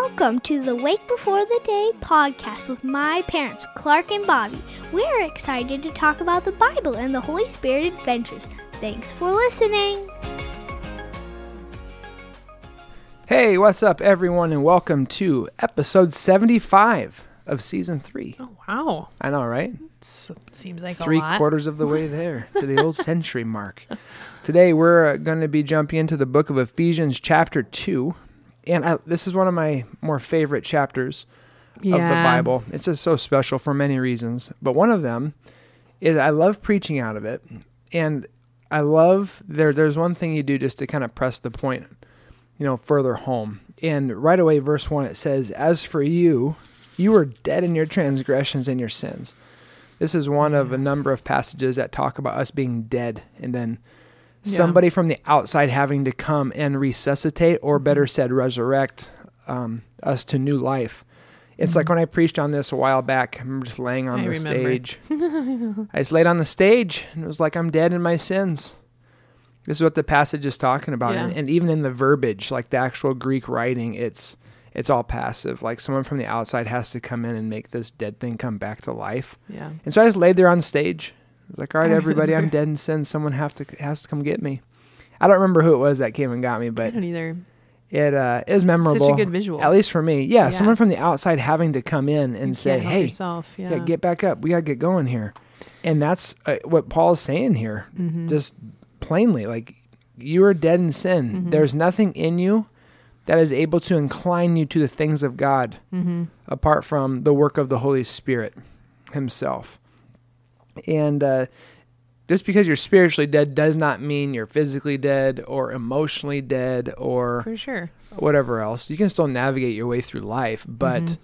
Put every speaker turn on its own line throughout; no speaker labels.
Welcome to the Wake Before the Day podcast with my parents, Clark and Bobbie. We're excited to talk about the Bible and the Holy Spirit adventures. Thanks for listening.
Hey, what's up, everyone, and welcome to episode 75 of season three.
Oh wow!
I know, right?
S- seems like
Three
a lot.
quarters of the way there to the old century mark. Today, we're uh, going to be jumping into the book of Ephesians, chapter 2. And I, this is one of my more favorite chapters of the Bible. It's just so special for many reasons. But one of them is I love preaching out of it. And I love there there's one thing you do just to kind of press the point, you know, further home. And right away verse 1 it says, "As for you, you were dead in your transgressions and your sins." This is one of a number of passages that talk about us being dead and then
Yeah.
somebody from the outside having to come and resuscitate, or
Mm-hmm.
better said, resurrect um, us to new life. It's like when I preached on this a while back. I'm just laying on
Mm-hmm. I
the
remember.
stage. I just laid on the stage, and it was like I'm dead in my sins. This is what the passage is talking about,
Yeah.
and, and even in the verbiage, like the actual Greek writing, it's it's all passive. Like someone from the outside has to come in and make this dead thing come back to life.
Yeah.
And so I just laid there on stage. Was like, "All right, everybody, I'm dead in sin. Someone have to has to come get me." I don't remember who it was that came and got me, but I
don't either.
it uh, is memorable.
Such a good visual.
At least for me, yeah,
Yeah.
Someone from the outside having to come in and
can't
say, "Hey,
yourself. Yeah.
yeah, get back up. We got to get going here." And that's uh, what Paul's saying here,
Mhm.
just plainly. Like you are dead in sin.
Mhm.
There's nothing in you that is able to incline you to the things of God
Mhm.
apart from the work of the Holy Spirit Himself. And uh, just because you're spiritually dead does not mean you're physically dead or emotionally dead or
For sure.
whatever else. You can still navigate your way through life, but
Mhm.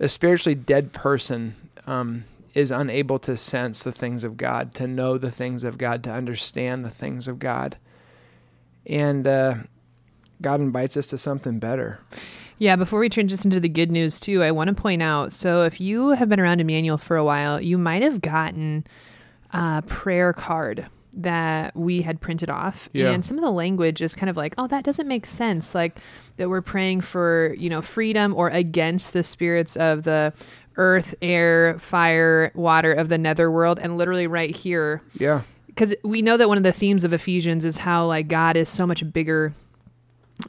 a spiritually dead person um, is unable to sense the things of God, to know the things of God, to understand the things of God. And uh, God invites us to something better.
Yeah, before we turn transition to the good news too, I want to point out so if you have been around Emmanuel for a while, you might have gotten a prayer card that we had printed off.
Yeah.
And some of the language is kind of like, oh, that doesn't make sense. Like that we're praying for, you know, freedom or against the spirits of the earth, air, fire, water of the netherworld. And literally right here,
Yeah.
because we know that one of the themes of Ephesians is how like God is so much bigger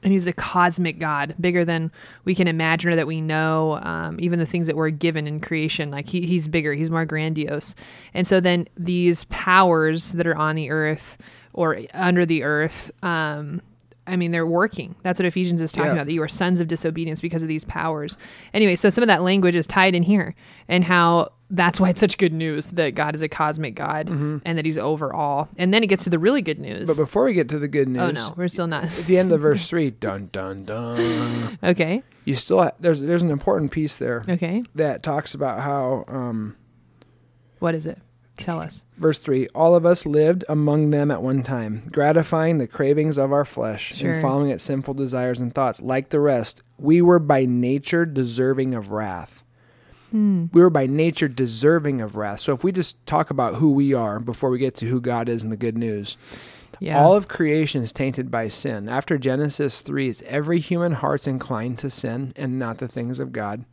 and he's a cosmic God, bigger than we can imagine or that we know. Um, even the things that were given in creation, like he, he's bigger, he's more grandiose. And so then these powers that are on the earth or under the earth, um, I mean, they're working. That's what Ephesians is talking
Yeah.
about. That you are sons of disobedience because of these powers. Anyway, so some of that language is tied in here, and how that's why it's such good news that God is a cosmic God and that He's over all. And then it gets to the really good news.
Mm-hmm. But before we get to the good news,
oh no, we're still not.
at the end of verse three, dun dun dun.
okay.
You still ha- there's there's an important piece there
Okay.
that talks about how um,
What is it? Tell us.
verse three, all of us lived among them at one time, gratifying the cravings of our flesh
Sure.
and following its sinful desires and thoughts. Like the rest, we were by nature deserving of wrath.
Hmm.
We were by nature deserving of wrath. So if we just talk about who we are before we get to who God is and the good news,
Yeah.
All of creation is tainted by sin. After Genesis 3, it's every human heart's inclined to sin and not the things of God.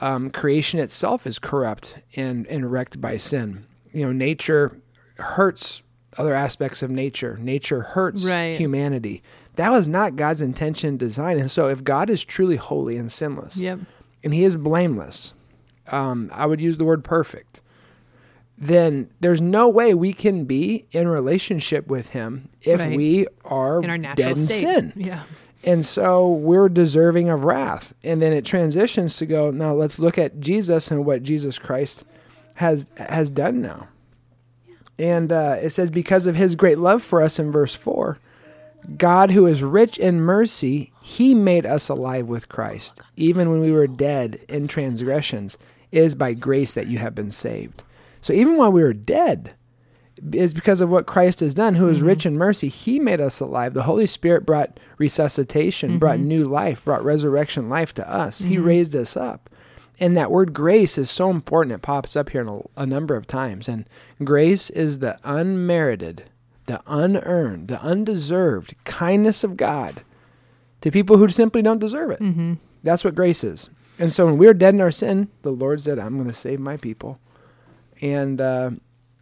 Um, creation itself is corrupt and, and wrecked by sin. You know, nature hurts other aspects of nature. Nature hurts
Right.
humanity. That was not God's intention and design. And so, if God is truly holy and sinless,
Yep.
and he is blameless, um, I would use the word perfect, then there's no way we can be in relationship with him if
Right.
we are
In our natural
dead in
state.
sin.
Yeah.
And so we're deserving of wrath. And then it transitions to go, now let's look at Jesus and what Jesus Christ has has done now. And uh, it says, because of his great love for us in verse 4, God, who is rich in mercy, he made us alive with Christ, even when we were dead in transgressions. It is by grace that you have been saved. So even while we were dead, is because of what Christ has done, who is mm-hmm. rich in mercy. He made us alive. The Holy Spirit brought resuscitation, brought mm-hmm. new life, brought resurrection life to us. He mm-hmm. raised us up. And that word grace is so important. It pops up here a, a number of times. And grace is the unmerited, the unearned, the undeserved kindness of God to people who simply don't deserve it.
Mm-hmm.
That's what grace is. And so when we were dead in our sin, the Lord said, I'm going to save my people. And uh,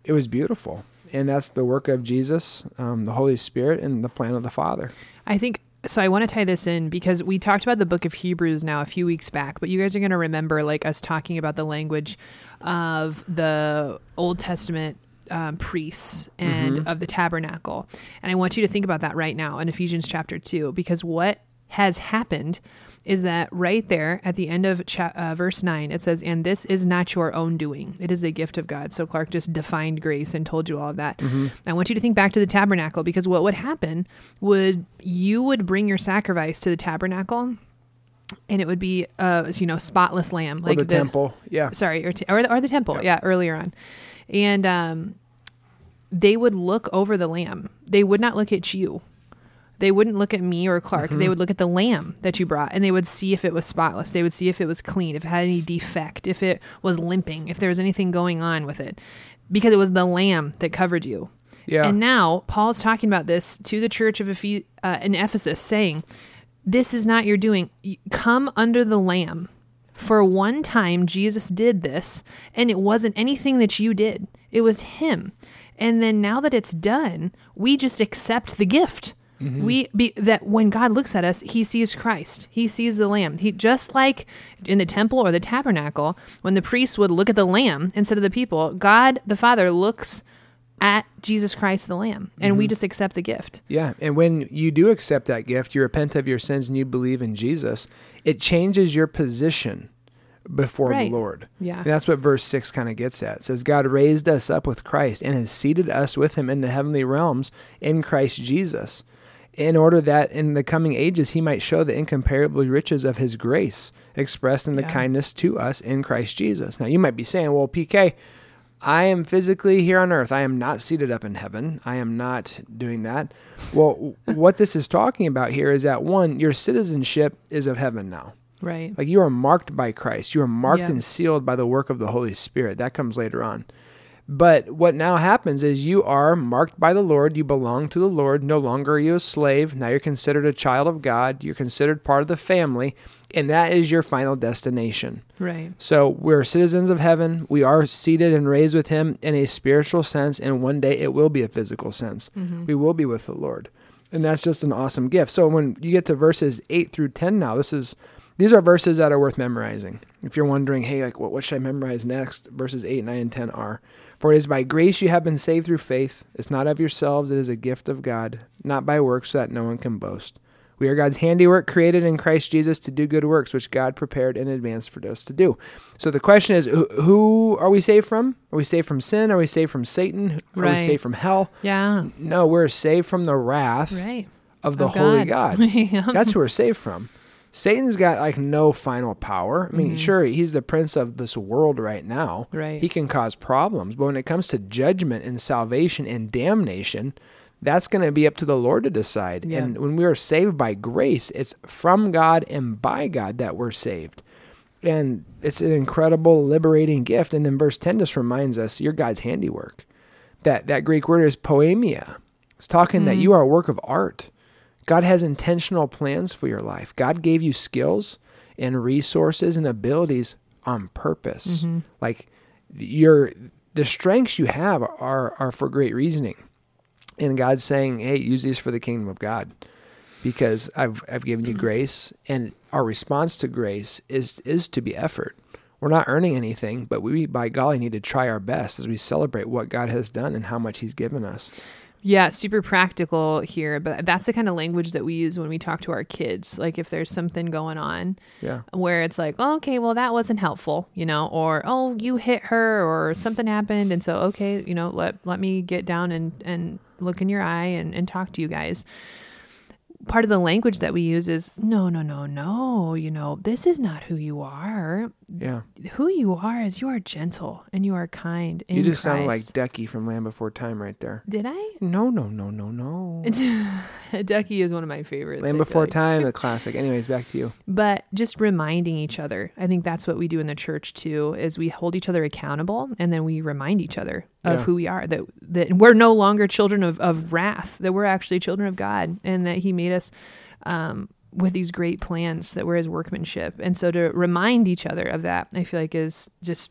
it was beautiful. And that's the work of Jesus, um, the Holy Spirit, and the plan of the Father.
I think so. I want to tie this in because we talked about the book of Hebrews now a few weeks back, but you guys are going to remember like us talking about the language of the Old Testament um, priests and
Mm-hmm.
of the tabernacle. And I want you to think about that right now in Ephesians chapter 2, because what has happened is that right there at the end of cha- uh, verse 9, it says, And this is not your own doing, it is a gift of God. So Clark just defined grace and told you all of that. I want you to think back to the tabernacle because what would happen would you would bring your sacrifice to the tabernacle. And it would be, uh, you know, spotless lamb,
Like
like
the, temple. Yeah.
sorry, or, t- or, the, or the temple, yeah. earlier on. And um, they would look over the lamb. They would not look at you. They wouldn't look at me or Clark. They would look at the lamb that you brought and they would see if it was spotless. They would see if it was clean, if it had any defect, if it was limping, if there was anything going on with it, because it was the lamb that covered you.
Yeah.
And now Paul's talking about this to the church of Ephes- uh, in Ephesus, saying, "This is not your doing. Come under the Lamb." For one time, Jesus did this, and it wasn't anything that you did. It was Him. And then now that it's done, we just accept the gift. Mm-hmm. We be that when God looks at us, He sees Christ. He sees the Lamb. He just like in the temple or the tabernacle, when the priests would look at the Lamb instead of the people, God the Father looks at Jesus Christ the Lamb, and we mm-hmm. just accept the gift.
Yeah, and when you do accept that gift, you repent of your sins and you believe in Jesus, it changes your position before
Right.
the Lord.
Yeah.
And that's what verse 6 kind of gets at. It says, God raised us up with Christ and has seated us with him in the heavenly realms in Christ Jesus, in order that in the coming ages he might show the incomparable riches of his grace expressed in the
Yeah.
kindness to us in Christ Jesus. Now, you might be saying, well, PK, I am physically here on earth. I am not seated up in heaven. I am not doing that. Well, what this is talking about here is that one, your citizenship is of heaven now.
Right.
Like you are marked by Christ. You are marked
Yeah.
and sealed by the work of the Holy Spirit. That comes later on. But what now happens is you are marked by the Lord. You belong to the Lord. No longer are you a slave. Now you're considered a child of God. You're considered part of the family. And that is your final destination.
Right.
So we're citizens of heaven. We are seated and raised with Him in a spiritual sense, and one day it will be a physical sense. Mm-hmm. We will be with the Lord, and that's just an awesome gift. So when you get to verses eight through ten, now this is these are verses that are worth memorizing. If you're wondering, hey, like what what should I memorize next? Verses eight, nine, and ten are. For it is by grace you have been saved through faith. It's not of yourselves; it is a gift of God, not by works, so that no one can boast. We are God's handiwork, created in Christ Jesus to do good works, which God prepared in advance for us to do. So the question is, who, are we saved from? Are we saved from sin? Are we saved from Satan? Are
Right.
we saved from hell?
Yeah.
No, we're saved from the wrath
Right.
of the
Of
holy God.
yeah.
That's who we're saved from. Satan's got like no final power. I mean,
Mm-hmm.
sure, he's the prince of this world right now.
Right.
He can cause problems, but when it comes to judgment and salvation and damnation, that's going to be up to the Lord to decide.
Yeah.
And when we are saved by grace, it's from God and by God that we're saved. And it's an incredible liberating gift. And then verse 10 just reminds us you're God's handiwork. That that Greek word is poiema. It's talking that you are a work of art. God has intentional plans for your life. God gave you skills and resources and abilities on purpose. Mm-hmm. Like your the strengths you have are are for great reasoning. And God's saying, "Hey, use these for the kingdom of God." Because I've I've given you grace and our response to grace is is to be effort. We're not earning anything, but we by golly need to try our best as we celebrate what God has done and how much he's given us.
Yeah, super practical here, but that's the kind of language that we use when we talk to our kids. Like if there's something going on
Yeah.
where it's like, oh, okay, well that wasn't helpful, you know, or oh, you hit her or something happened and so okay, you know, let let me get down and and look in your eye and and talk to you guys. Part of the language that we use is no, no, no, no, you know, this is not who you are.
Yeah.
Who you are is you are gentle and you are kind.
You just sound like
Christ.
Ducky from Land Before Time right there.
Did I?
No, no, no, no, no.
Ducky is one of my favorites.
Land Before
like.
Time, the classic. Anyways, back to you.
but just reminding each other i think that's what we do in the church too is we hold each other accountable and then we remind each other of
Yeah.
who we are that that we're no longer children of, of wrath that we're actually children of god and that he made us um with these great plans that were his workmanship. And so to remind each other of that, I feel like is just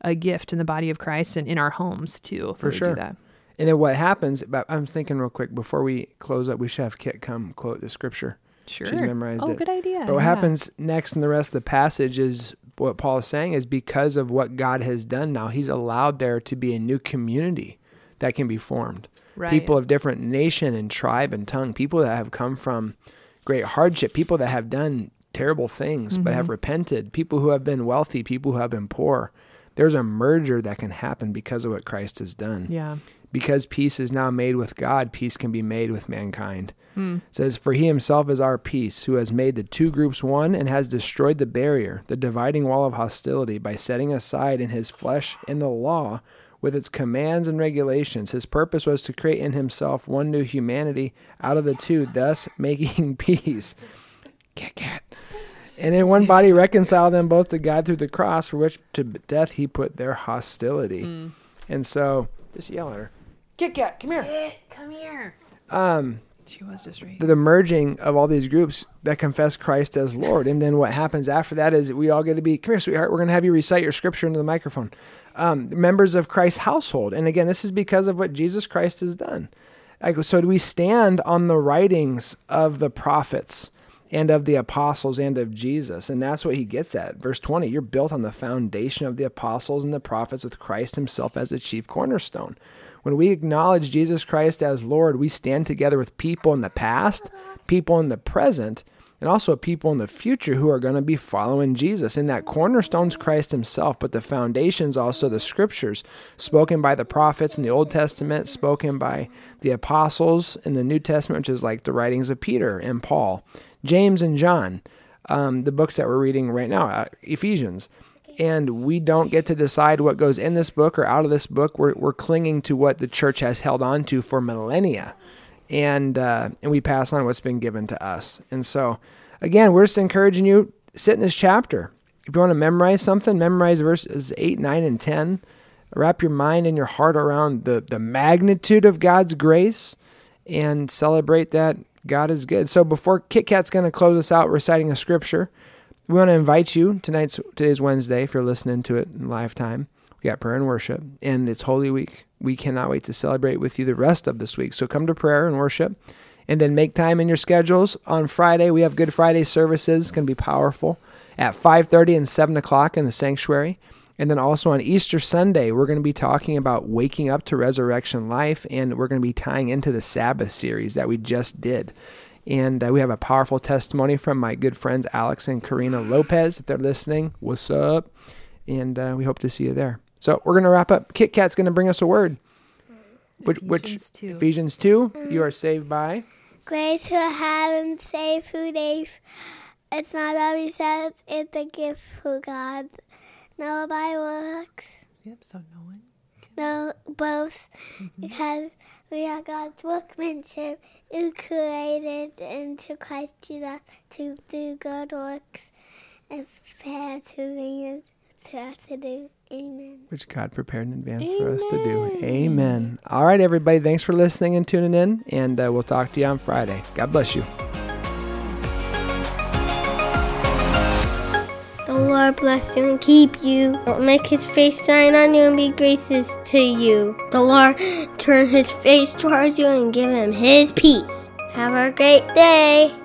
a gift in the body of Christ and in our homes too.
For sure.
that.
And then what happens? But I'm thinking real quick before we close up, we should have Kit come quote the scripture.
Sure.
She's memorized
oh,
it.
good idea.
But what
yeah.
happens next in the rest of the passage is what Paul is saying is because of what God has done now, he's allowed there to be a new community that can be formed.
Right.
People of different nation and tribe and tongue, people that have come from great hardship, people that have done terrible things but have mm-hmm. repented, people who have been wealthy, people who have been poor. There's a merger that can happen because of what Christ has done
Yeah.
because peace is now made with God, peace can be made with mankind. Hmm. It says, For he himself is our peace, who has made the two groups one and has destroyed the barrier, the dividing wall of hostility, by setting aside in his flesh in the law with its commands and regulations. His purpose was to create in himself one new humanity out of the two, thus making peace. Cat, cat. And in one body reconcile them both to God through the cross, for which to death he put their hostility. And so, just yell at her. Kit Kat, come here.
Come here.
Um,
She was just right.
the, the merging of all these groups that confess Christ as Lord. And then what happens after that is we all get to be, come here, sweetheart, we're going to have you recite your scripture into the microphone. Um, members of Christ's household. And again, this is because of what Jesus Christ has done. Like, so do we stand on the writings of the prophets and of the apostles and of Jesus? And that's what he gets at. Verse 20, you're built on the foundation of the apostles and the prophets with Christ himself as the chief cornerstone. When we acknowledge Jesus Christ as Lord, we stand together with people in the past, people in the present, and also people in the future who are going to be following Jesus. And that cornerstone's Christ himself, but the foundation's also the scriptures spoken by the prophets in the Old Testament, spoken by the apostles in the New Testament, which is like the writings of Peter and Paul, James and John, um, the books that we're reading right now, uh, Ephesians and we don't get to decide what goes in this book or out of this book. We're, we're clinging to what the church has held on to for millennia, and uh, and we pass on what's been given to us. And so, again, we're just encouraging you sit in this chapter. If you want to memorize something, memorize verses eight, nine, and ten. Wrap your mind and your heart around the the magnitude of God's grace, and celebrate that God is good. So before Kit Kat's going to close us out reciting a scripture we want to invite you tonight's today's wednesday if you're listening to it in live time we got prayer and worship. And it's holy week. We cannot wait to celebrate with you the rest of this week. So come to prayer and worship. And then make time in your schedules. On friday we have good friday services. It's going to be powerful. At 5.30 and 7 o'clock in the sanctuary. And then also on easter sunday we're going to be talking about waking up to resurrection life. And we're going to be tying into the sabbath series that we just did. And uh, we have a powerful testimony from my good friends Alex and Karina Lopez. If they're listening, what's up? And uh, we hope to see you there. So we're going to wrap up. Kit Kat's going to bring us a word. Which, which
Ephesians 2.
Ephesians 2, you are saved by.
Grace to have and save who they. It's not always says it's a gift from God. No by works,
Yep. So no one.
no both, mm-hmm. because we are God's workmanship, who created into Christ Jesus to do good works and prepare to bring us to us to do. Amen.
Which God prepared in advance for us to do. Amen. All right, everybody. Thanks for listening and tuning in. And uh, we'll talk to you on Friday. God bless you.
The Lord bless you and keep you. Make his face shine on you and be gracious to you. The Lord turn his face towards you and give him his peace. Have a great day.